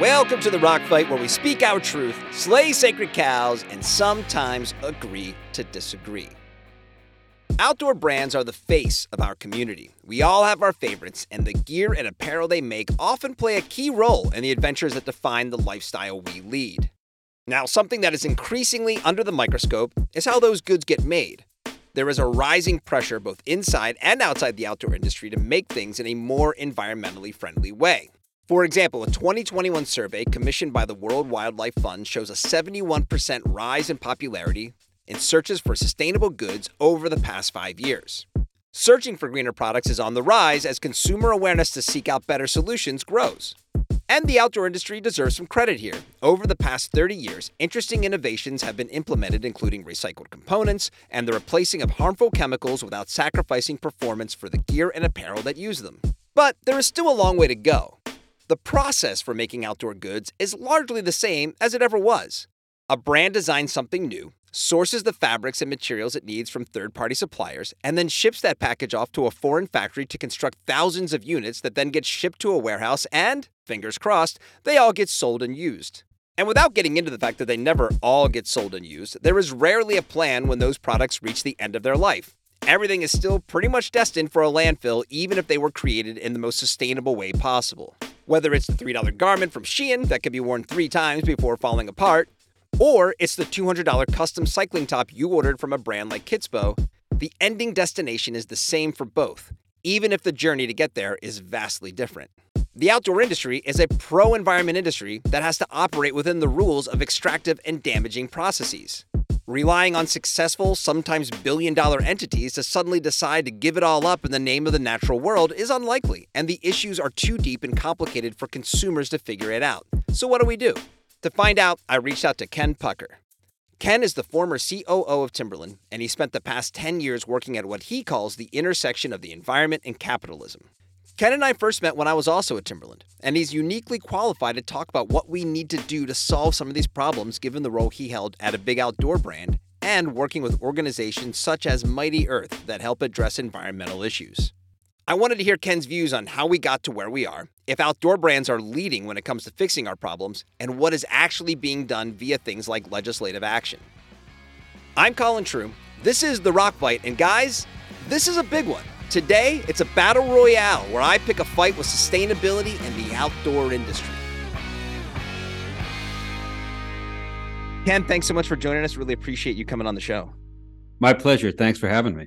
Welcome to the Rock Fight, where we speak our truth, slay sacred cows, and sometimes agree to disagree. Outdoor brands are the face of our community. We all have our favorites, and the gear and apparel they make often play a key role in the adventures that define the lifestyle we lead. Now, something that is increasingly under the microscope is how those goods get made. There is a rising pressure both inside and outside the outdoor industry to make things in a more environmentally friendly way. For example, a 2021 survey commissioned by the World Wildlife Fund shows a 71% rise in popularity in searches for sustainable goods over the past five years. Searching for greener products is on the rise as consumer awareness to seek out better solutions grows. And the outdoor industry deserves some credit here. Over the past 30 years, interesting innovations have been implemented, including recycled components and the replacing of harmful chemicals without sacrificing performance for the gear and apparel that use them. But there is still a long way to go. The process for making outdoor goods is largely the same as it ever was. A brand designs something new, sources the fabrics and materials it needs from third party suppliers, and then ships that package off to a foreign factory to construct thousands of units that then get shipped to a warehouse and, fingers crossed, they all get sold and used. And without getting into the fact that they never all get sold and used, there is rarely a plan when those products reach the end of their life. Everything is still pretty much destined for a landfill, even if they were created in the most sustainable way possible. Whether it's the $3 garment from Shein that can be worn three times before falling apart, or it's the $200 custom cycling top you ordered from a brand like Kitsbow, the ending destination is the same for both, even if the journey to get there is vastly different. The outdoor industry is a pro environment industry that has to operate within the rules of extractive and damaging processes. Relying on successful, sometimes billion dollar entities to suddenly decide to give it all up in the name of the natural world is unlikely, and the issues are too deep and complicated for consumers to figure it out. So, what do we do? To find out, I reached out to Ken Pucker. Ken is the former COO of Timberland, and he spent the past 10 years working at what he calls the intersection of the environment and capitalism. Ken and I first met when I was also at Timberland, and he's uniquely qualified to talk about what we need to do to solve some of these problems given the role he held at a big outdoor brand and working with organizations such as Mighty Earth that help address environmental issues. I wanted to hear Ken's views on how we got to where we are, if outdoor brands are leading when it comes to fixing our problems, and what is actually being done via things like legislative action. I'm Colin True. This is The Rock Fight, and guys, this is a big one. Today, it's a battle royale where I pick a fight with sustainability and the outdoor industry. Ken, thanks so much for joining us. Really appreciate you coming on the show. My pleasure. Thanks for having me.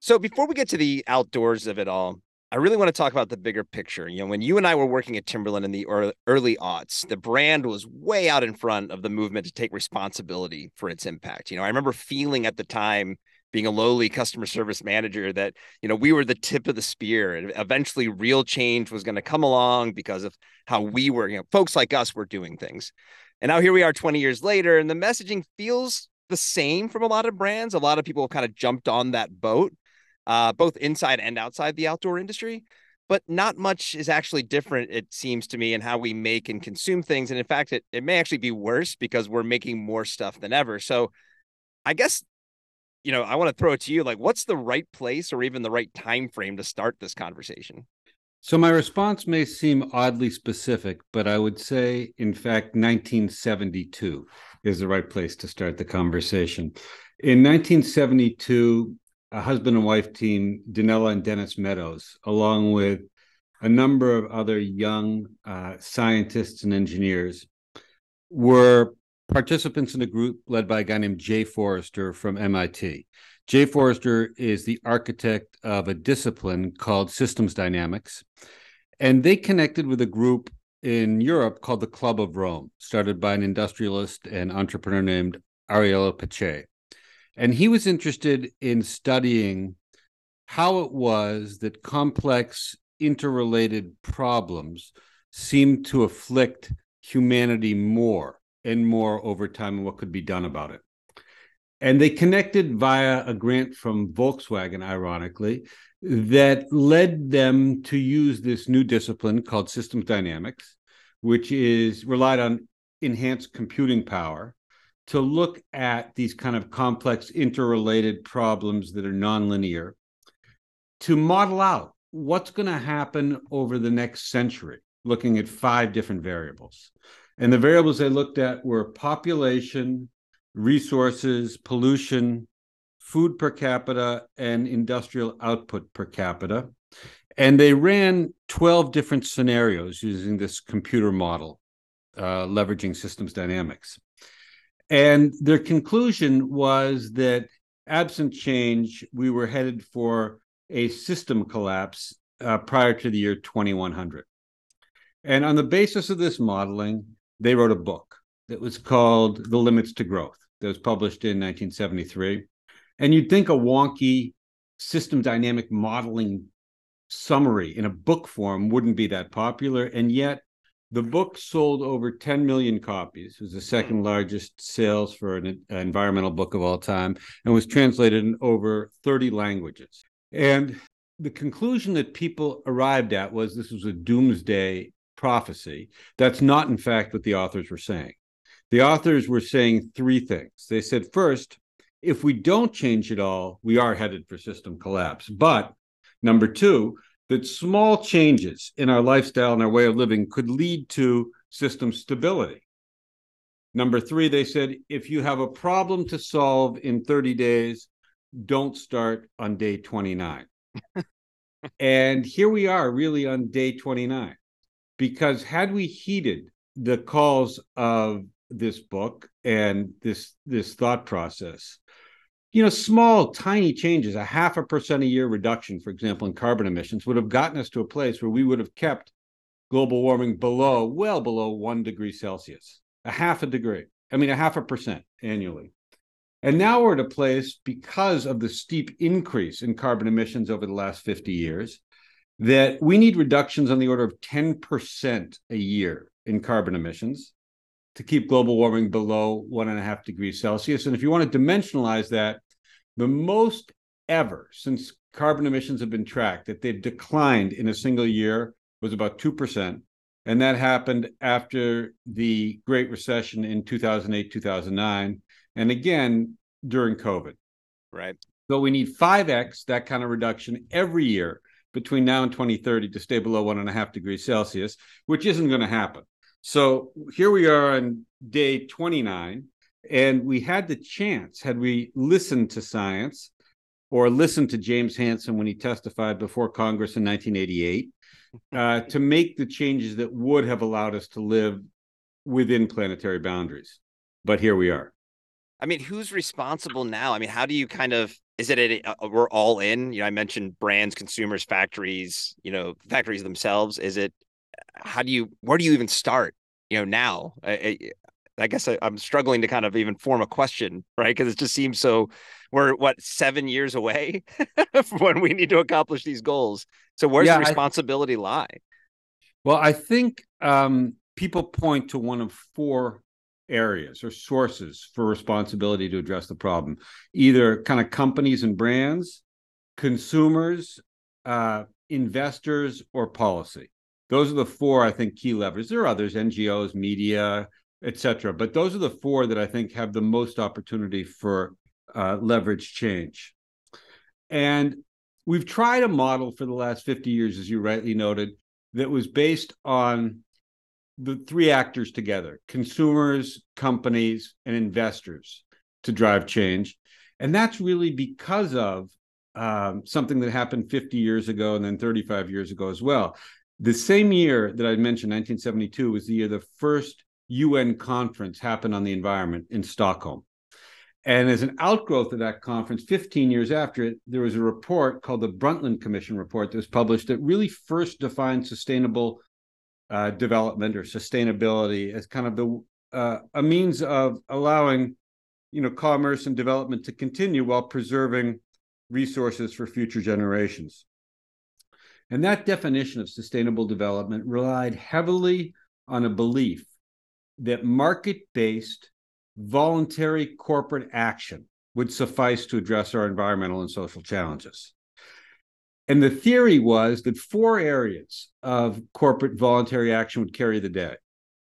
So, before we get to the outdoors of it all, I really want to talk about the bigger picture. You know, when you and I were working at Timberland in the early aughts, the brand was way out in front of the movement to take responsibility for its impact. You know, I remember feeling at the time being a lowly customer service manager that you know we were the tip of the spear and eventually real change was going to come along because of how we were you know folks like us were doing things. And now here we are 20 years later and the messaging feels the same from a lot of brands. A lot of people have kind of jumped on that boat uh, both inside and outside the outdoor industry but not much is actually different it seems to me in how we make and consume things. And in fact it, it may actually be worse because we're making more stuff than ever. So I guess you know, I want to throw it to you. Like, what's the right place or even the right time frame to start this conversation? So my response may seem oddly specific, but I would say, in fact, 1972 is the right place to start the conversation. In 1972, a husband and wife team, Donella and Dennis Meadows, along with a number of other young uh, scientists and engineers, were participants in a group led by a guy named Jay Forrester from MIT. Jay Forrester is the architect of a discipline called systems dynamics. And they connected with a group in Europe called the Club of Rome, started by an industrialist and entrepreneur named Aurelio Peccei. And he was interested in studying how it was that complex, interrelated problems seemed to afflict humanity more and more over time and what could be done about it. And they connected via a grant from Volkswagen, ironically, that led them to use this new discipline called systems dynamics, which is relied on enhanced computing power to look at these kind of complex interrelated problems that are nonlinear to model out what's going to happen over the next century looking at five different variables. And the variables they looked at were population, resources, pollution, food per capita, and industrial output per capita. And they ran 12 different scenarios using this computer model, uh, leveraging systems dynamics. And their conclusion was that absent change, we were headed for a system collapse uh, prior to the year 2100. And on the basis of this modeling, they wrote a book that was called The Limits to Growth, that was published in 1973. And you'd think a wonky system dynamic modeling summary in a book form wouldn't be that popular. And yet, the book sold over 10 million copies. It was the second largest sales for an environmental book of all time and was translated in over 30 languages. And the conclusion that people arrived at was this was a doomsday prophecy. That's not, in fact, what the authors were saying. The authors were saying three things. They said, first, if we don't change it all, we are headed for system collapse. But number two, that small changes in our lifestyle and our way of living could lead to system stability. Number three, they said, if you have a problem to solve in 30 days, don't start on day 29. and here we are, really on day 29 because had we heeded the calls of this book and this this thought process you know small tiny changes a half a percent a year reduction for example in carbon emissions would have gotten us to a place where we would have kept global warming below well below 1 degree celsius a half a degree i mean a half a percent annually. And now we're at a place because of the steep increase in carbon emissions over the last 50 years that we need reductions on the order of 10% a year in carbon emissions to keep global warming below one and a half degrees Celsius. And if you want to dimensionalize that, the most ever since carbon emissions have been tracked that they've declined in a single year was about 2%. And that happened after the Great Recession in 2008, 2009, and again during COVID. Right. So we need 5x that kind of reduction every year between now and 2030 to stay below one and a half degrees Celsius, which isn't going to happen. So here we are on day 29, and we had the chance, had we listened to science or listened to James Hansen when he testified before Congress in 1988, uh, to make the changes that would have allowed us to live within planetary boundaries. But here we are. I mean, who's responsible now? I mean, how do you kind of is it a, a, uh, uh, we're all in? You know, I mentioned brands, consumers, factories. You know, factories themselves. Is it? Uh, how do you? Where do you even start? You know, now. I, I guess I, am struggling to kind of even form a question, right? Because it just seems so. We're what seven years away from when we need to accomplish these goals. So where's yeah, the responsibility I, lie? Well, I think um, people point to one of four areas or sources for responsibility to address the problem. Either kind of companies and brands consumers uh, investors or policy. Those are the four i think key levers. There are others ngos media etc but those are the four that i think have the most opportunity for uh, leverage change. And we've tried a model for the last 50 years as you rightly noted that was based on the three actors together consumers, companies, and investors to drive change. And that's really because of um, something that happened 50 years ago and then 35 years ago as well. The same year that I mentioned, 1972, was the year the first UN conference happened on the environment in Stockholm. And as an outgrowth of that conference, 15 years after it, there was a report called the Brundtland Commission report that was published that really first defined sustainable uh, development or sustainability as kind of the uh, a means of allowing you know commerce and development to continue while preserving resources for future generations. And that definition of sustainable development relied heavily on a belief that market-based voluntary corporate action would suffice to address our environmental and social challenges and the theory was that four areas of corporate voluntary action would carry the day.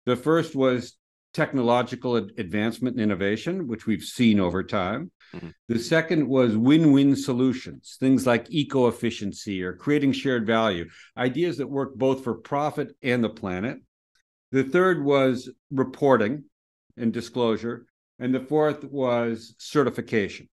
The first was technological advancement and innovation, which we've seen over time. Mm-hmm. The second was win win solutions, things like eco efficiency or creating shared value, ideas that work both for profit and the planet. The third was reporting and disclosure. And the fourth was certification.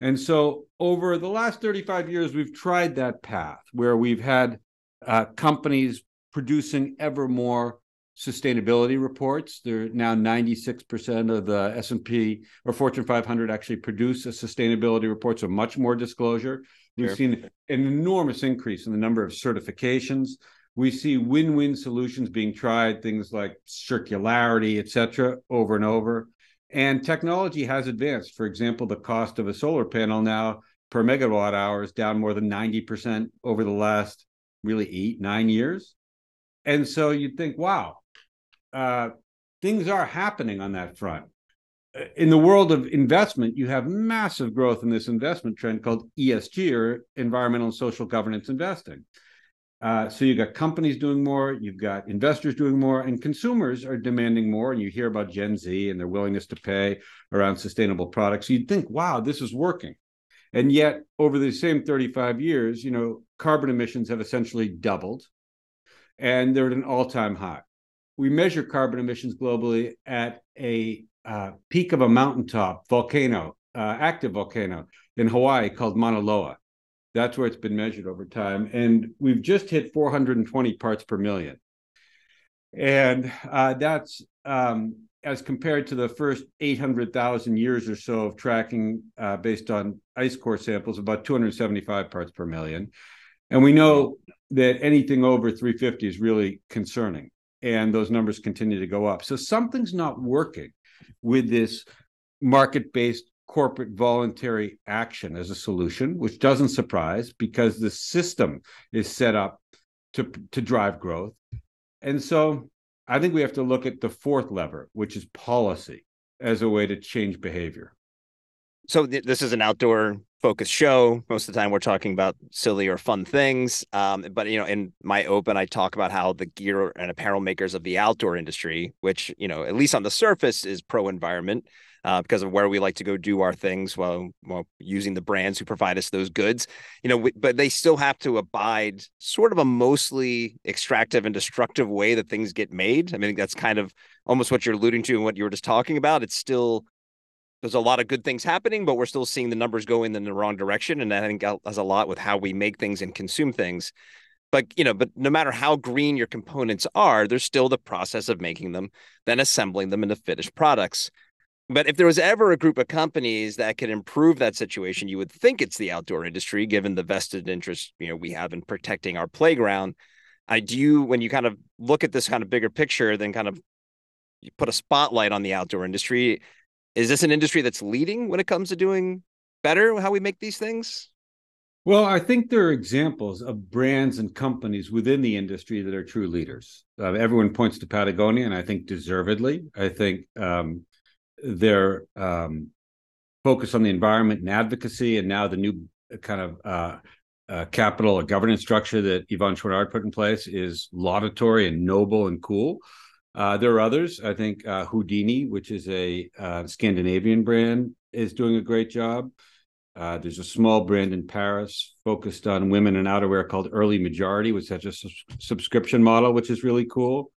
And so over the last 35 years, we've tried that path where we've had uh, companies producing ever more sustainability reports. They're now 96% of the S&P or Fortune 500 actually produce a sustainability report, so much more disclosure. We've sure. seen an enormous increase in the number of certifications. We see win-win solutions being tried, things like circularity, et cetera, over and over. And technology has advanced. For example, the cost of a solar panel now per megawatt hour is down more than 90% over the last really eight, nine years. And so you'd think, wow, uh, things are happening on that front. Uh, in the world of investment, you have massive growth in this investment trend called ESG or environmental and social governance investing. Uh, so you've got companies doing more, you've got investors doing more, and consumers are demanding more. And you hear about Gen Z and their willingness to pay around sustainable products. You'd think, wow, this is working. And yet, over the same 35 years, you know, carbon emissions have essentially doubled, and they're at an all-time high we measure carbon emissions globally at a uh, peak of a mountaintop volcano, uh, active volcano in Hawaii called Mauna Loa. That's where it's been measured over time. And we've just hit 420 parts per million. And uh, that's um, as compared to the first 800,000 years or so of tracking uh, based on ice core samples, about 275 parts per million. And we know that anything over 350 is really concerning and those numbers continue to go up. So something's not working with this market based corporate voluntary action as a solution, which doesn't surprise because the system is set up to, to drive growth. And so I think we have to look at the fourth lever, which is policy as a way to change behavior. So th- this is an outdoor focused show. Most of the time, we're talking about silly or fun things. Um, but you know, in my open, I talk about how the gear and apparel makers of the outdoor industry, which you know, at least on the surface, is pro environment. Uh, because of where we like to go do our things while, while using the brands who provide us those goods, you know, but they still have to abide sort of a mostly extractive and destructive way that things get made. I mean, that's kind of almost what you're alluding to and what you were just talking about. It's still there's a lot of good things happening, but we're still seeing the numbers go in, the wrong direction. And I think has a lot with how we make things and consume things. But you know, but no matter how green your components are, there's still the process of making them, then assembling them into finished products. But if there was ever a group of companies that could improve that situation, you would think it's the outdoor industry, given the vested interest you know we have in protecting our playground. I do when you kind of look at this kind of bigger picture, then kind of you put a spotlight on the outdoor industry is this an industry that's leading when it comes to doing better how we make these things? Well, I think there are examples of brands and companies within the industry that are true leaders. Uh, everyone points to Patagonia, and I think deservedly. I think um, their um, focus on the environment and advocacy, and now the new kind of uh, uh, capital or governance structure that Yvon Chouinard put in place is laudatory and noble and cool. Uh, there are others. I think uh, Houdini, which is a uh, Scandinavian brand, is doing a great job. Uh, there's a small brand in Paris focused on women in outerwear called Early Majority, which has a su- subscription model, which is really cool.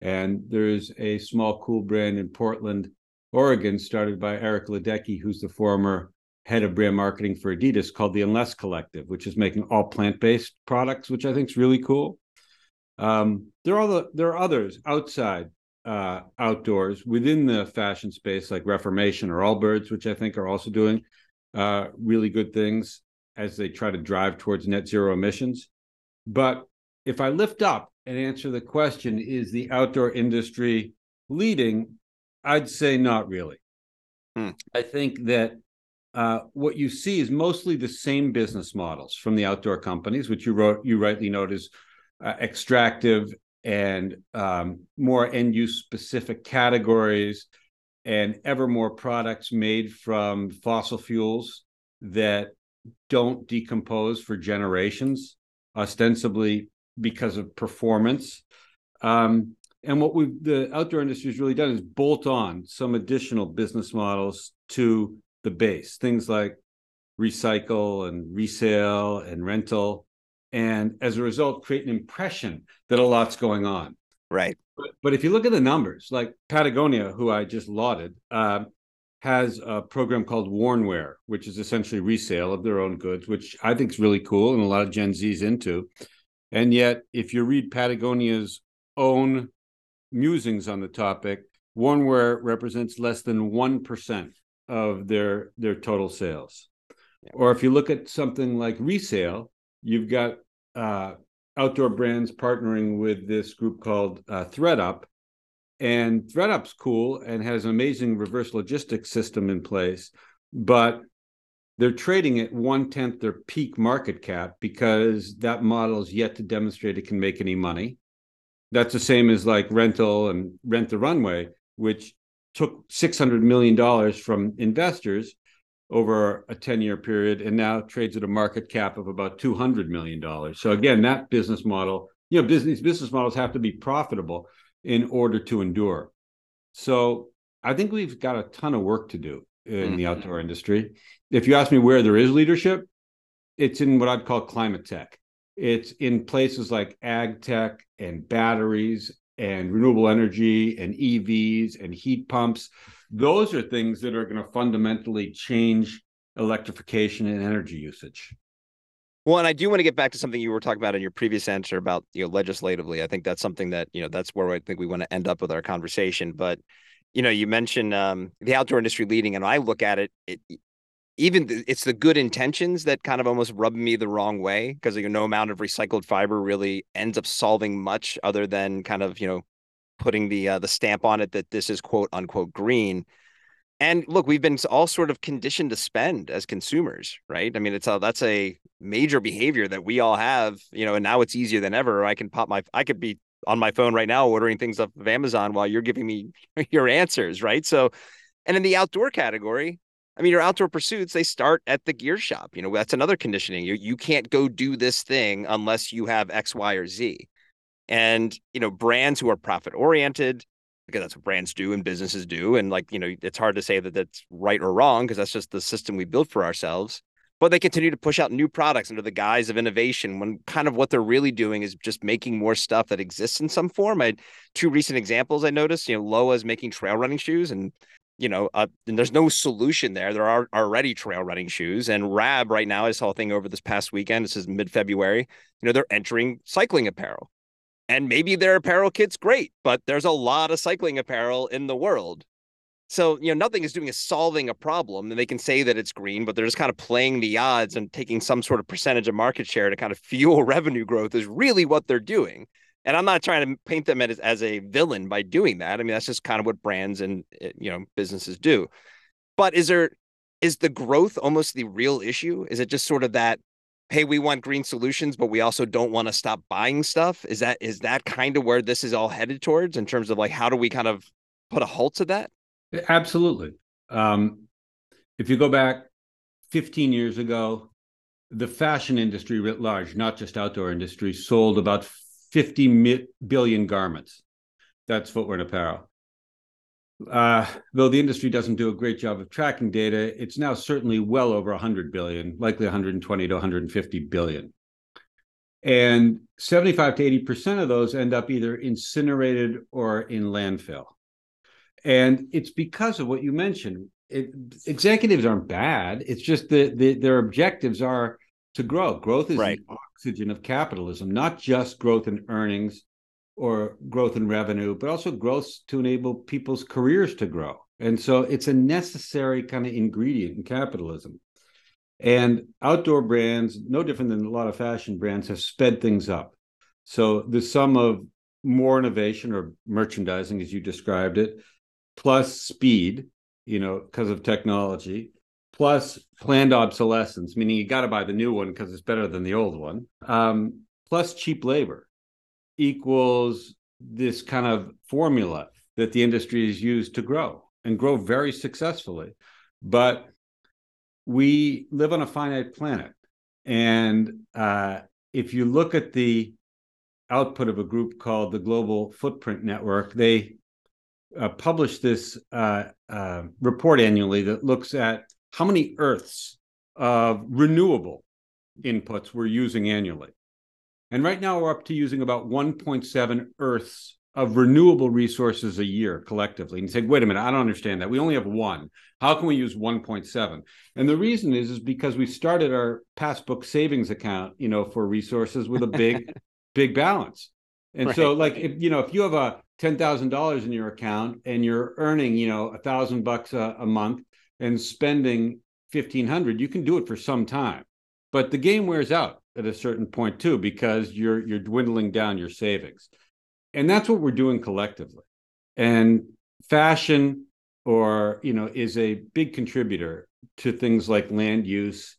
And there's a small, cool brand in Portland, Oregon, started by Eric Liedtke, who's the former head of brand marketing for Adidas, called the Unless Collective, which is making all plant based products, which I think is really cool. Um, there are the, there are others outside uh, outdoors within the fashion space, like Reformation or Allbirds, which I think are also doing uh, really good things as they try to drive towards net zero emissions. But if I lift up and answer the question, is the outdoor industry leading? I'd say not really. Hmm. I think that uh, what you see is mostly the same business models from the outdoor companies, which you wrote you rightly note is uh, extractive and um, more end use specific categories and ever more products made from fossil fuels that don't decompose for generations, ostensibly because of performance. Um, And what we the outdoor industry has really done is bolt on some additional business models to the base, things like recycle and resale and rental, and as a result, create an impression that a lot's going on. Right. But, but if you look at the numbers, like Patagonia, who I just lauded, uh, has a program called Wornwear, which is essentially resale of their own goods, which I think is really cool and a lot of Gen Z's into. And yet, if you read Patagonia's own musings on the topic, Wornwear represents less than 1% of their their total sales. Yeah. Or if you look at something like resale, you've got uh, outdoor brands partnering with this group called uh, ThredUp, and ThredUp's cool and has an amazing reverse logistics system in place, but they're trading at one tenth their peak market cap because that model is yet to demonstrate it can make any money. That's the same as like rental and rent the runway, which took $600 million from investors over a 10 year period and now trades at a market cap of about $200 million. So, again, that business model, you know, business, business models have to be profitable in order to endure. So, I think we've got a ton of work to do in mm-hmm. the outdoor industry. If you ask me where there is leadership, it's in what I'd call climate tech. It's in places like ag tech and batteries and renewable energy and EVs and heat pumps. Those are things that are going to fundamentally change electrification and energy usage. Well, and I do want to get back to something you were talking about in your previous answer about you know legislatively. I think that's something that you know that's where I think we want to end up with our conversation. But you know, you mentioned um, the outdoor industry leading, and I look at it, it even the, it's the good intentions that kind of almost rub me the wrong way because you know, no amount of recycled fiber really ends up solving much other than kind of you know putting the uh, the stamp on it that this is quote unquote green. And look, we've been all sort of conditioned to spend as consumers, right? I mean, it's a that's a major behavior that we all have, you know, and now it's easier than ever. I can pop my I could be on my phone right now ordering things off of Amazon while you're giving me your answers, right? So, and in the outdoor category, I mean, your outdoor pursuits, they start at the gear shop. You know, that's another conditioning. You you can't go do this thing unless you have X, Y, or Z. And, you know, brands who are profit oriented, because that's what brands do and businesses do. And like, you know, it's hard to say that that's right or wrong because that's just the system we built for ourselves. But they continue to push out new products under the guise of innovation when kind of what they're really doing is just making more stuff that exists in some form. I had two recent examples I noticed, you know, Lowa is making trail running shoes and you know, uh, there's no solution there. There are already trail running shoes, and Rab right now I saw a thing over this past weekend. This is mid February. You know, they're entering cycling apparel, and maybe their apparel kit's great, but there's a lot of cycling apparel in the world. So you know, nothing is doing is solving a problem, and they can say that it's green, but they're just kind of playing the odds and taking some sort of percentage of market share to kind of fuel revenue growth. Is really what they're doing. And I'm not trying to paint them as, as a villain by doing that. I mean, that's just kind of what brands and eh, you know businesses do. But is there is the growth almost the real issue? Is it just sort of that, hey, we want green solutions, but we also don't want to stop buying stuff? Is that is that kind of where this is all headed towards in terms of like how do we kind of put a halt to that? Absolutely. Um, if you go back 15 years ago, the fashion industry writ large, not just outdoor industry, sold about 50 billion garments. That's footwear and apparel. Uh, though the industry doesn't do a great job of tracking data, it's now certainly well over 100 billion, likely 120 to 150 billion. And 75 to 80% of those end up either incinerated or in landfill. And it's because of what you mentioned. It, executives aren't bad. It's just that the, their objectives are to grow. Growth is right. the oxygen of capitalism, not just growth in earnings or growth in revenue, but also growth to enable people's careers to grow. And so it's a necessary kind of ingredient in capitalism. And outdoor brands, no different than a lot of fashion brands, have sped things up. So the sum of more innovation or merchandising, as you described it, plus speed, you know, because of technology, plus planned obsolescence, meaning you got to buy the new one because it's better than the old one, um, plus cheap labor equals this kind of formula that the industry has used to grow and grow very successfully. But we live on a finite planet. And uh, if you look at the output of a group called the Global Footprint Network. They uh, publish this uh, uh, report annually that looks at how many Earths of renewable inputs we're using annually. And right now we're up to using about 1.7 Earths of renewable resources a year collectively. And you say, wait a minute, I don't understand that. We only have one. How can we use 1.7? And the reason is is because we started our passbook savings account, you know, for resources with a big, big balance. And right. so, like, if you know, if you have a ten thousand dollars in your account and you're earning, you know, a thousand bucks a month and spending fifteen hundred, you can do it for some time. But the game wears out at a certain point too, because you're you're dwindling down your savings. And that's what we're doing collectively. And fashion or you know is a big contributor to things like land use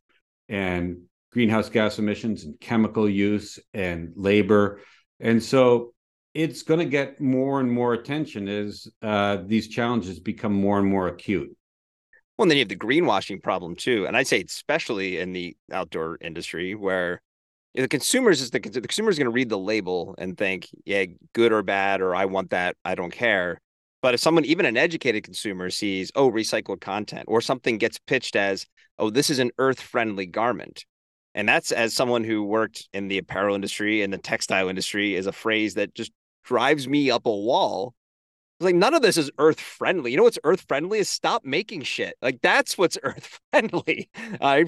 and greenhouse gas emissions and chemical use and labor. And so it's going to get more and more attention as uh, these challenges become more and more acute well and then you have the greenwashing problem too and i'd say especially in the outdoor industry where the consumers is the, the consumer is going to read the label and think, yeah, good or bad, or I want that, I don't care. But if someone, even an educated consumer, sees, oh, recycled content, or something gets pitched as, oh, this is an earth friendly garment. And that's as someone who worked in the apparel industry and the textile industry is a phrase that just drives me up a wall. Like none of this is earth friendly. You know what's earth friendly is stop making shit. Like that's what's earth friendly.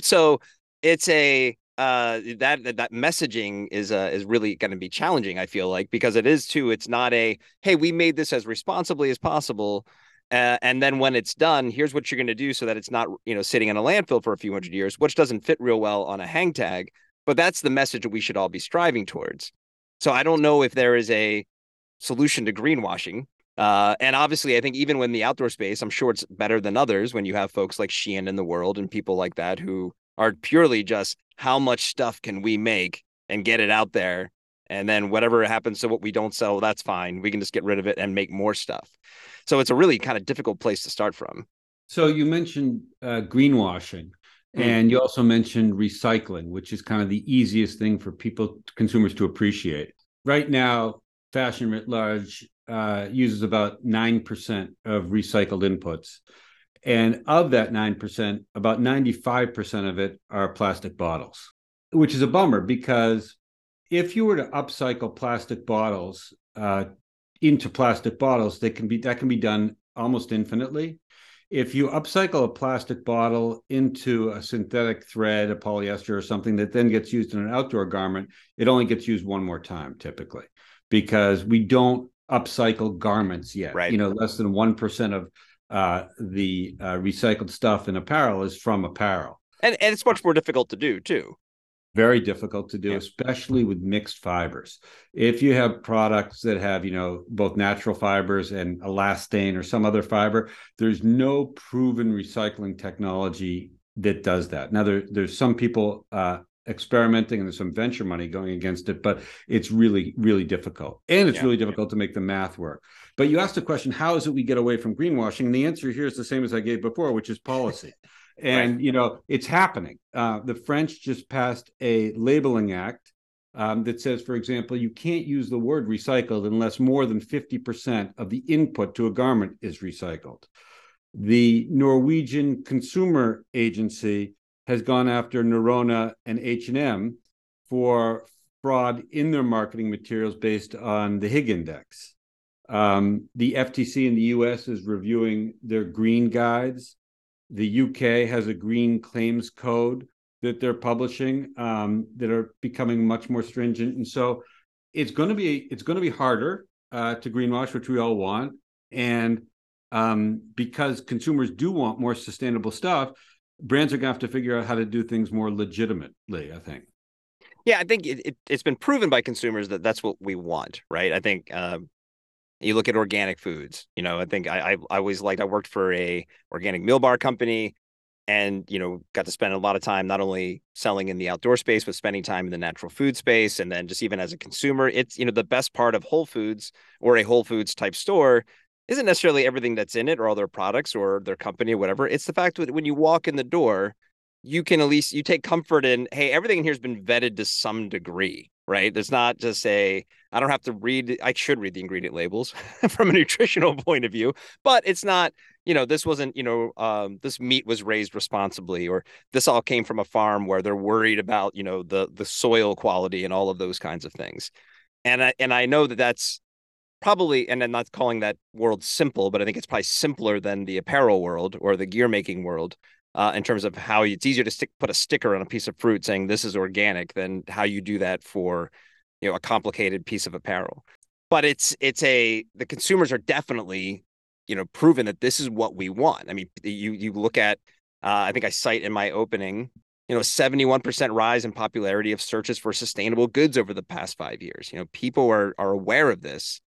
So it's a uh that that messaging is uh is really going to be challenging i feel like because it is too it's not a hey we made this as responsibly as possible uh, and then when it's done here's what you're going to do so that it's not you know sitting in a landfill for a few hundred years which doesn't fit real well on a hang tag but that's the message that we should all be striving towards so i don't know if there is a solution to greenwashing uh, and obviously, I think even when the outdoor space, I'm sure it's better than others when you have folks like Shein in the world and people like that who are purely just how much stuff can we make and get it out there? And then whatever happens to what we don't sell that's fine. We can just get rid of it and make more stuff. So it's a really kind of difficult place to start from. So you mentioned uh, greenwashing mm-hmm. and you also mentioned recycling which is kind of the easiest thing for people consumers to appreciate. Right now fashion writ large uh, uses about 9% of recycled inputs and of that 9%, about 95% of it are plastic bottles, which is a bummer because if you were to upcycle plastic bottles uh, into plastic bottles, they can be that can be done almost infinitely. If you upcycle a plastic bottle into a synthetic thread, a polyester, or something that then gets used in an outdoor garment, it only gets used one more time typically because we don't upcycle garments yet. Right. You know, less than 1% of uh, the uh, recycled stuff in apparel is from apparel. And, and it's much more difficult to do too. Very difficult to do, yeah. especially with mixed fibers. If you have products that have, you know, both natural fibers and elastane or some other fiber, there's no proven recycling technology that does that. Now, there, there's some people uh, experimenting and there's some venture money going against it, but it's really, really difficult. And it's yeah. really difficult to make the math work. But you asked the question, how is it we get away from greenwashing? And the answer here is the same as I gave before, which is policy. and right. you know, it's happening. Uh, the French just passed a labeling act um, that says, for example, you can't use the word recycled unless more than 50% of the input to a garment is recycled. The Norwegian Consumer Agency has gone after Norrøna and H&M for fraud in their marketing materials based on the Higg index. Um, the FTC in the US is reviewing their green guides. The UK has a green claims code that they're publishing um, that are becoming much more stringent. And so it's going to be it's going to be harder uh, to greenwash, which we all want. And um, because consumers do want more sustainable stuff, brands are going to have to figure out how to do things more legitimately. I think. Yeah, I think it, it has been proven by consumers that that's what we want, right? I think um, you look at organic foods. You know, I think I, I, I always liked. I worked for a organic meal bar company, and you know, got to spend a lot of time not only selling in the outdoor space, but spending time in the natural food space, and then just even as a consumer, it's you know the best part of Whole Foods or a Whole Foods type store isn't necessarily everything that's in it or all their products or their company or whatever. It's the fact that when you walk in the door, you can at least you take comfort in, hey, everything in here has been vetted to some degree. right? There's not just a I don't have to read I should read the ingredient labels from a nutritional point of view, but it's not, you know, this wasn't, you know, um, this meat was raised responsibly or this all came from a farm where they're worried about, you know, the the soil quality and all of those kinds of things. And I and I know that that's probably and I'm not calling that world simple, but I think it's probably simpler than the apparel world or the gear making world uh, in terms of how it's easier to stick put a sticker on a piece of fruit saying this is organic than how you do that for you know a complicated piece of apparel. But it's it's a the consumers are definitely you know proven that this is what we want. I mean you you look at uh, i think i cite in my opening you know 71% rise in popularity of searches for sustainable goods over the past five years. You know people are are aware of this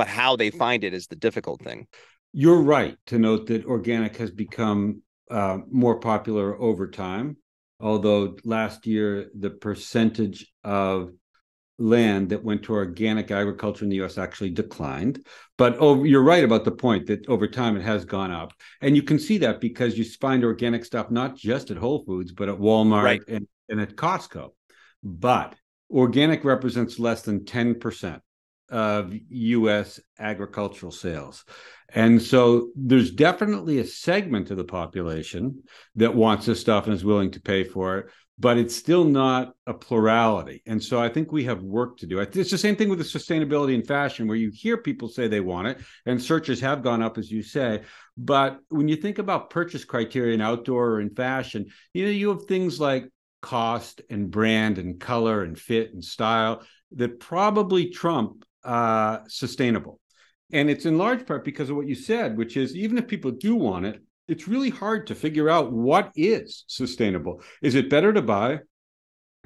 but how they find it is the difficult thing you're right to note that organic has become uh, more popular over time. Although last year the percentage of land that went to organic agriculture in the U.S. actually declined. But oh, you're right about the point that over time it has gone up, and you can see that because you find organic stuff not just at Whole Foods but at Walmart right. and, and at Costco. But organic represents less than ten percent of U.S. agricultural sales. And so there's definitely a segment of the population that wants this stuff and is willing to pay for it, but it's still not a plurality. And so I think we have work to do. It's the same thing with the sustainability in fashion, where you hear people say they want it, and searches have gone up, as you say. But when you think about purchase criteria in outdoor or in fashion, you know, you have things like cost and brand and color and fit and style that probably trump uh, sustainable. And it's in large part because of what you said, which is even if people do want it, it's really hard to figure out what is sustainable. Is it better to buy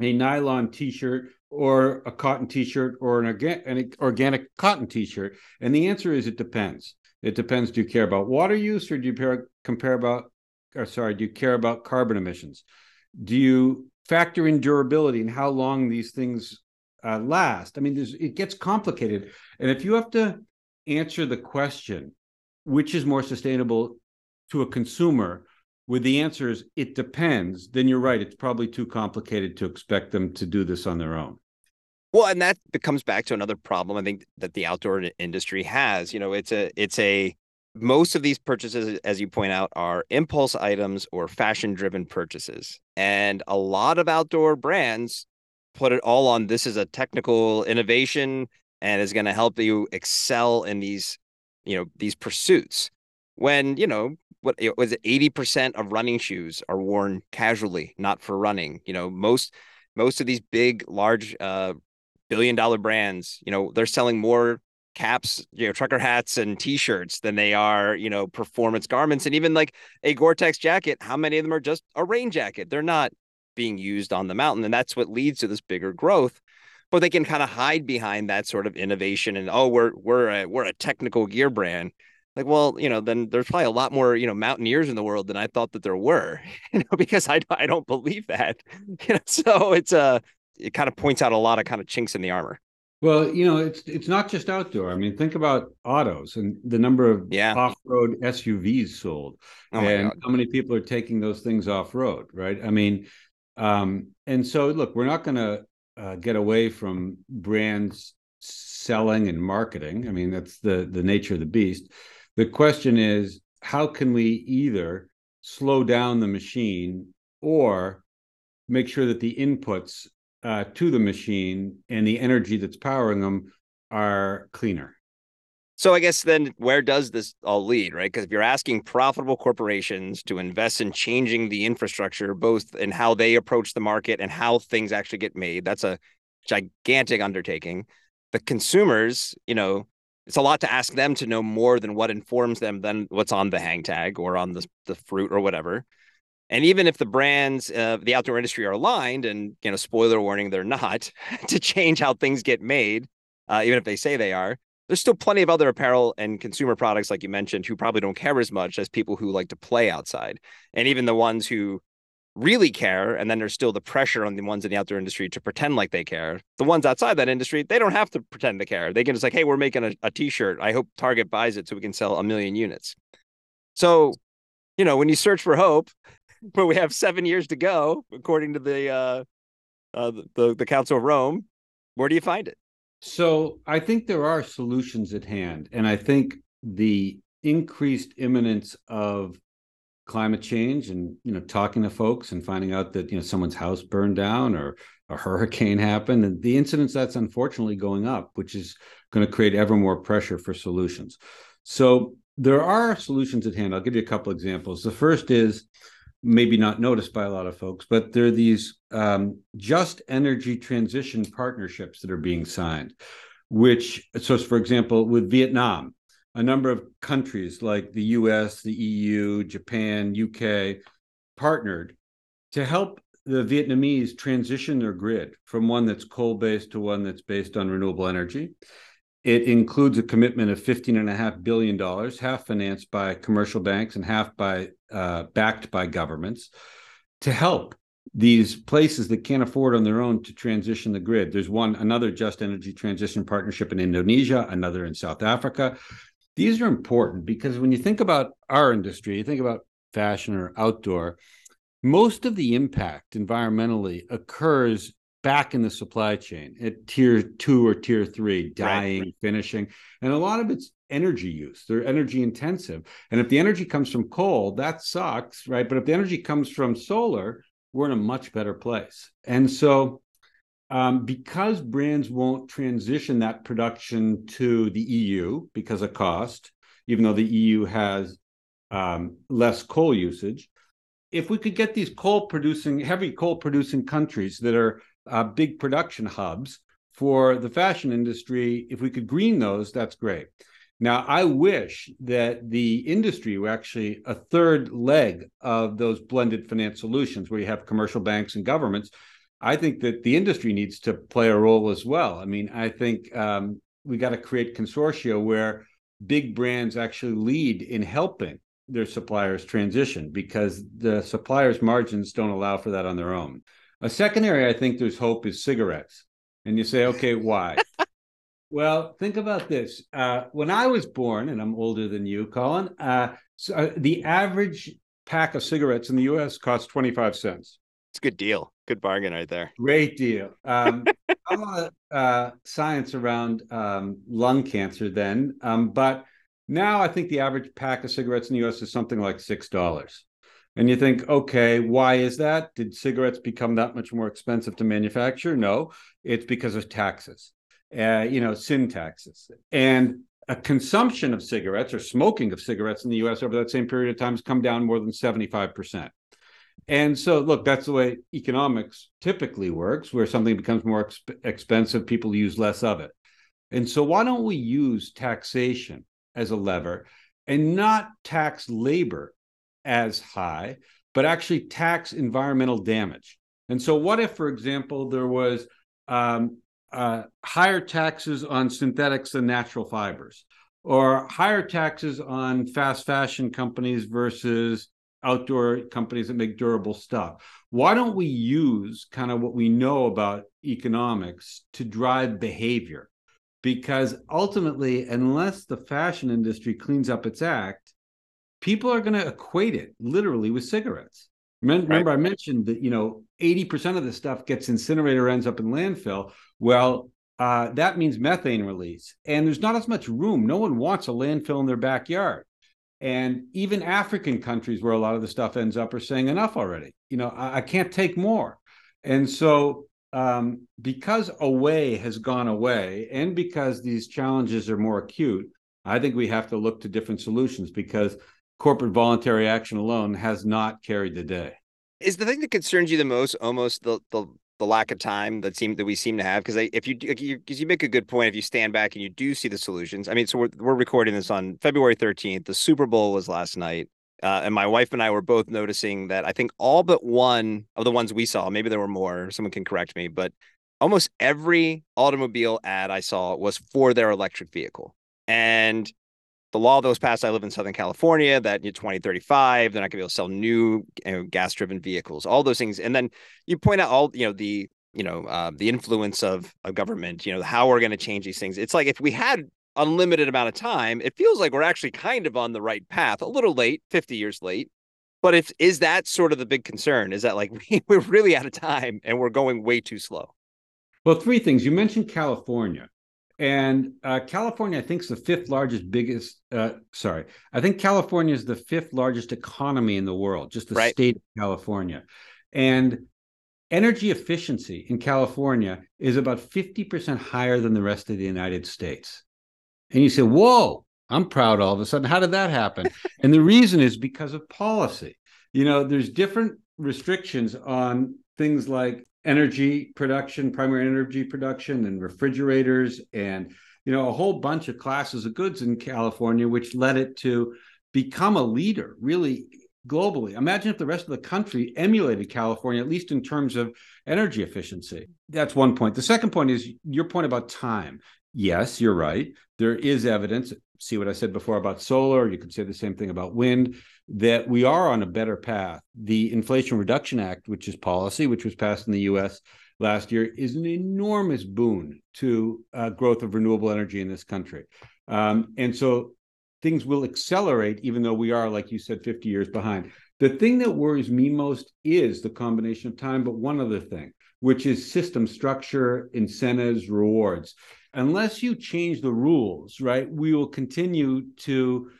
a nylon t-shirt or a cotton t-shirt or an, orga- an organic cotton t-shirt? And the answer is it depends. It depends. Do you care about water use or do you compare, about, or sorry, do you care about carbon emissions? Do you factor in durability and how long these things uh, last. I mean, it gets complicated, and if you have to answer the question, which is more sustainable to a consumer, with the answer is it depends, then you're right. It's probably too complicated to expect them to do this on their own. Well, and that comes back to another problem I think that the outdoor industry has. You know, it's a it's a most of these purchases, as you point out, are impulse items or fashion driven purchases. And a lot of outdoor brands put it all on this is a technical innovation and is going to help you excel in these you know these pursuits. When you know what was it 80% of running shoes are worn casually not for running you know most most of these big large uh billion dollar brands you know they're selling more caps you know trucker hats and t-shirts than they are you know performance garments. And even like a gore-tex jacket how many of them are just a rain jacket? They're not being used on the mountain. And that's what leads to this bigger growth. But they can kind of hide behind that sort of innovation and oh, we're we're a, we're a technical gear brand. Like, well, you know, then there's probably a lot more, you know, mountaineers in the world than I thought that there were, you know, because I I don't believe that. You know, so it's a uh, it kind of points out a lot of kind of chinks in the armor. Well, you know, it's it's not just outdoor. I mean, think about autos and the number of yeah. off-road SUVs sold, oh and how many people are taking those things off-road, right? I mean, um, and so, look, we're not going to uh, get away from brands selling and marketing. I mean, that's the the nature of the beast. The question is, how can we either slow down the machine or make sure that the inputs uh, to the machine and the energy that's powering them are cleaner? So I guess then where does this all lead, right? Because if you're asking profitable corporations to invest in changing the infrastructure, both in how they approach the market and how things actually get made, that's a gigantic undertaking. The consumers, you know, it's a lot to ask them to know more than what informs them than what's on the hang tag or on the, the fruit or whatever. And even if the brands, uh, the outdoor industry are aligned, and you know, spoiler warning, they're not to change how things get made, uh, even if they say they are there's still plenty of other apparel and consumer products, like you mentioned, who probably don't care as much as people who like to play outside. And even the ones who really care, and then there's still the pressure on the ones in the outdoor industry to pretend like they care. The ones outside that industry, they don't have to pretend to care. They can just like, hey, we're making a a t-shirt. I hope Target buys it so we can sell a million units. So, you know, when you search for hope, but we have seven years to go, according to the uh, uh the, the Council of Rome, Where do you find it? So I think there are solutions at hand. And I think the increased imminence of climate change and you know talking to folks and finding out that you know someone's house burned down or a hurricane happened and the incidence that's unfortunately going up which is going to create ever more pressure for solutions so there are solutions at hand i'll give you a couple examples the first is maybe not noticed by a lot of folks but there are these um, just energy transition partnerships that are being signed which so for example with vietnam a number of countries like the US, the EU, Japan, UK partnered to help the Vietnamese transition their grid from one that's coal based to one that's based on renewable energy. It includes a commitment of $15.5 billion, half financed by commercial banks and half by uh, backed by governments to help these places that can't afford on their own to transition the grid. There's one, another just energy transition partnership in Indonesia, another in South Africa these are important because when you think about our industry, you think about fashion or outdoor, most of the impact environmentally occurs back in the supply chain at tier two or tier three, dyeing, right. finishing. And a lot of it's energy use. They're energy intensive. And if the energy comes from coal, that sucks, right? But if the energy comes from solar, we're in a much better place. And so um, because brands won't transition that production to the EU because of cost, even though the EU has um, less coal usage. If we could get these coal producing, heavy coal producing countries that are uh, big production hubs for the fashion industry, if we could green those, that's great. Now, I wish that the industry were actually a third leg of those blended finance solutions where you have commercial banks and governments I think that the industry needs to play a role as well. I mean, I think um, we got to create consortia where big brands actually lead in helping their suppliers transition because the suppliers' margins don't allow for that on their own. A second area I think there's hope is cigarettes. And you say, okay, why? well, think about this. Uh, when I was born, and I'm older than you, Colin, uh, so, uh, the average pack of cigarettes in the US costs 25 cents. It's a good deal. Good bargain right there. Great deal. Um, a lot of uh, science around um, lung cancer then, um, but now I think the average pack of cigarettes in the U.S. is something like six dollars. And you think, okay, why is that? Did cigarettes become that much more expensive to manufacture? No, it's because of taxes. Uh, you know, sin taxes and a consumption of cigarettes or smoking of cigarettes in the U.S. over that same period of time has come down more than seventy-five percent. And so, look, that's the way economics typically works, where something becomes more exp- expensive, people use less of it. And so, why don't we use taxation as a lever and not tax labor as high, but actually tax environmental damage? And so, what if, for example, there was um, uh, higher taxes on synthetics and natural fibers, or higher taxes on fast fashion companies versus outdoor companies that make durable stuff. Why don't we use kind of what we know about economics to drive behavior? Because ultimately, unless the fashion industry cleans up its act, people are going to equate it literally with cigarettes. Remember, right. I mentioned that you know 80% of the stuff gets incinerated or ends up in landfill. Well, uh, that means methane release, and there's not as much room. No one wants a landfill in their backyard. And even African countries where a lot of the stuff ends up are saying enough already. You know, I, I can't take more. And so, um, because away has gone away, and because these challenges are more acute, I think we have to look to different solutions because corporate voluntary action alone has not carried the day. Is the thing that concerns you the most almost the the the lack of time that seem that we seem to have? Because if you because you, you, make a good point if you stand back and you do see the solutions. I mean so we're, we're recording this on february 13th the super bowl was last night uh, and my wife and i were both noticing that i think all but one of the ones we saw maybe there were more someone can correct me but almost every automobile ad i saw was for their electric vehicle. And the law that was passed, I live in Southern California, that in 2035, they're not going to be able to sell new you know, gas driven vehicles, all those things. And then you point out all, you know, the, you know, uh, the influence of, of government, you know, how we're going to change these things. It's like if we had unlimited amount of time, it feels like we're actually kind of on the right path, a little late, 50 years late. But if is that sort of the big concern? Is that like we, we're really out of time and we're going way too slow? Well, three things. You mentioned California. And uh, California, I think, is the fifth largest, biggest. Uh, sorry, I think California is the fifth largest economy in the world, just the right. state of California. And energy efficiency in California is about 50% higher than the rest of the United States. And you say, whoa, I'm proud all of a sudden. How did that happen? and the reason is because of policy. You know, there's different restrictions on things like energy production, primary energy production, and refrigerators, and you know a whole bunch of classes of goods in California, which led it to become a leader, really globally. Imagine if the rest of the country emulated California, at least in terms of energy efficiency. That's one point. The second point is your point about time. Yes, you're right. There is evidence. See what I said before about solar. You could say the same thing about wind that we are on a better path. The Inflation Reduction Act, which is policy, which was passed in the US last year, is an enormous boon to uh, growth of renewable energy in this country. Um, and so things will accelerate, even though we are, like you said, 50 years behind. The thing that worries me most is the combination of time, but one other thing, which is system structure, incentives, rewards. Unless you change the rules, right, we will continue to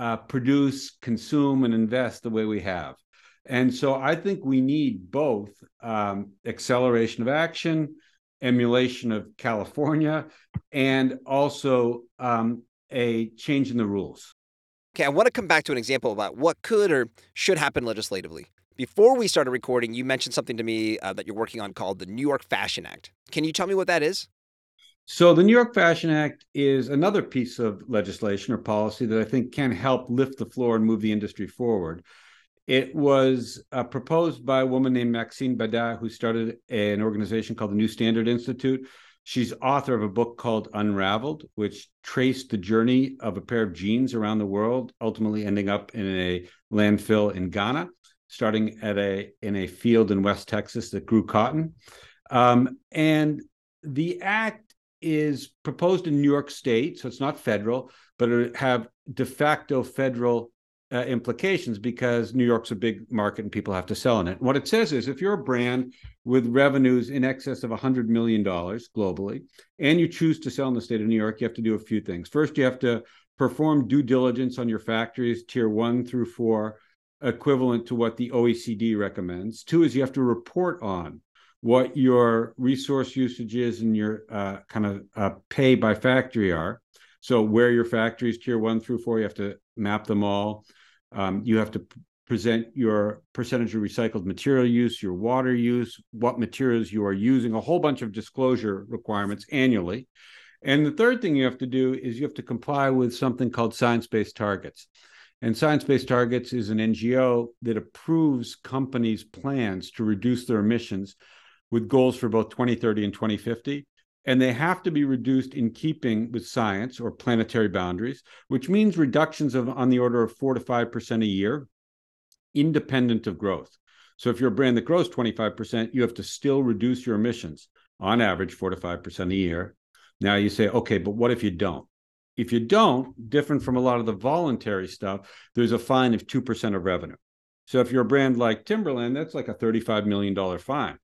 uh, produce, consume, and invest the way we have. And so I think we need both um, acceleration of action, emulation of California, and also um, a change in the rules. Okay, I want to come back to an example about what could or should happen legislatively. Before we started recording, you mentioned something to me uh, that you're working on called the New York Fashion Act. Can you tell me what that is? So, the New York Fashion Act is another piece of legislation or policy that I think can help lift the floor and move the industry forward. It was uh, proposed by a woman named Maxine Bédat, who started an organization called the New Standard Institute. She's author of a book called Unraveled, which traced the journey of a pair of jeans around the world, ultimately ending up in a landfill in Ghana, starting at a in a field in West Texas that grew cotton. Um, and the act is proposed in New York State, so it's not federal, but it have de facto federal uh, implications because New York's a big market and people have to sell in it. what it says is if you're a brand with revenues in excess of $100 million globally, and you choose to sell in the state of New York, you have to do a few things. First, you have to perform due diligence on your factories, tier one through four, equivalent to what the OECD recommends. Two is you have to report on what your resource usage is and your uh, kind of uh, pay by factory are. So where your factories tier one through four, you have to map them all. Um, you have to present your percentage of recycled material use, your water use, what materials you are using, a whole bunch of disclosure requirements annually. And the third thing you have to do is you have to comply with something called science-based targets. And Science Based Targets is an NGO that approves companies' plans to reduce their emissions with goals for both 2030 and 2050. And they have to be reduced in keeping with science or planetary boundaries, which means reductions of on the order of four to 5% a year, independent of growth. So if you're a brand that grows 25%, you have to still reduce your emissions on average four to 5% a year. Now you say, okay, but what if you don't? If you don't, different from a lot of the voluntary stuff, there's a fine of 2% of revenue. So if you're a brand like Timberland, that's like a $35 million fine.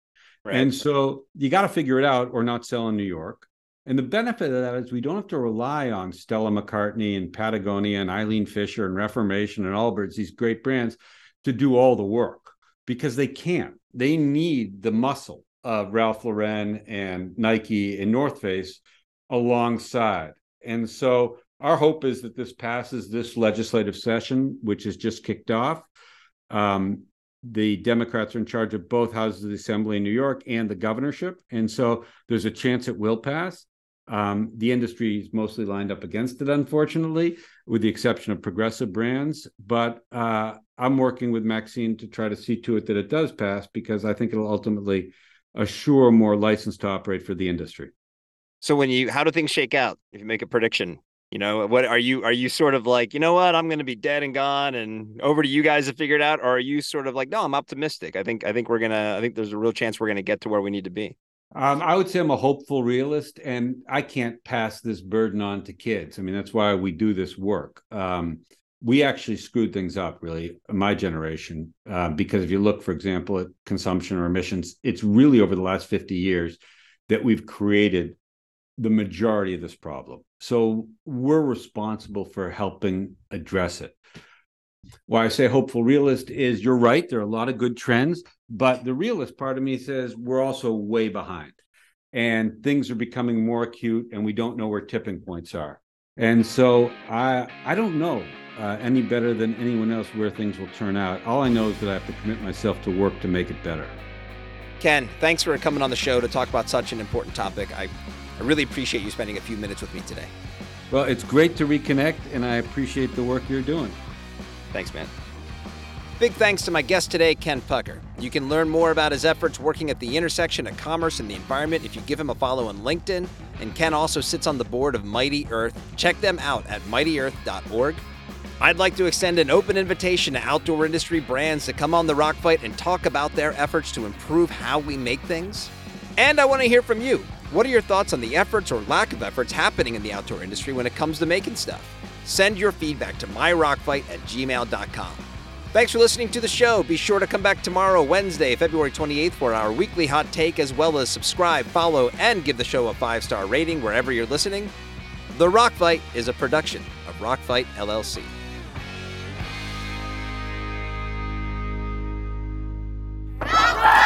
And so you got to figure it out or not sell in New York. And the benefit of that is we don't have to rely on Stella McCartney and Patagonia and Eileen Fisher and Reformation and Allbirds, these great brands, to do all the work because they can't. They need the muscle of Ralph Lauren and Nike and North Face alongside. And so our hope is that this passes this legislative session, which has just kicked off. Um, the Democrats are in charge of both houses of the assembly in New York and the governorship. And so there's a chance it will pass. Um, the industry is mostly lined up against it, unfortunately, with the exception of progressive brands. But uh, I'm working with Maxine to try to see to it that it does pass because I think it'll ultimately assure more license to operate for the industry. So when you, how do things shake out? If you make a prediction, you know, what are you are you sort of like, you know what, I'm going to be dead and gone and over to you guys to figure it out or are you sort of like, no, I'm optimistic. I think I think we're to I think there's a real chance we're going to get to where we need to be. Um, I would say I'm a hopeful realist, and I can't pass this burden on to kids. I mean, that's why we do this work. Um, we actually screwed things up, really, my generation, uh, because if you look, for example, at consumption or emissions, it's really over the last 50 years that we've created the majority of this problem. So we're responsible for helping address it. Why I say hopeful realist is you're right, there are a lot of good trends, but the realist part of me says we're also way behind and things are becoming more acute and we don't know where tipping points are. And so I I don't know uh, any better than anyone else where things will turn out. All I know is that I have to commit myself to work to make it better. Ken, thanks for coming on the show to talk about such an important topic. I, I really appreciate you spending a few minutes with me today. Well, it's great to reconnect, and I appreciate the work you're doing. Thanks, man. Big thanks to my guest today, Ken Pucker. You can learn more about his efforts working at the intersection of commerce and the environment if you give him a follow on LinkedIn. And Ken also sits on the board of Mighty Earth. Check them out at mightyearth.org. I'd like to extend an open invitation to outdoor industry brands to come on the Rock Fight and talk about their efforts to improve how we make things. And I want to hear from you. What are your thoughts on the efforts or lack of efforts happening in the outdoor industry when it comes to making stuff? Send your feedback to myrockfight at gmail.com. Thanks for listening to the show. Be sure to come back tomorrow, Wednesday, February 28th, for our weekly hot take, as well as subscribe, follow, and give the show a five star rating wherever you're listening. The Rock Fight is a production of Rock Fight LLC. Rock Fight!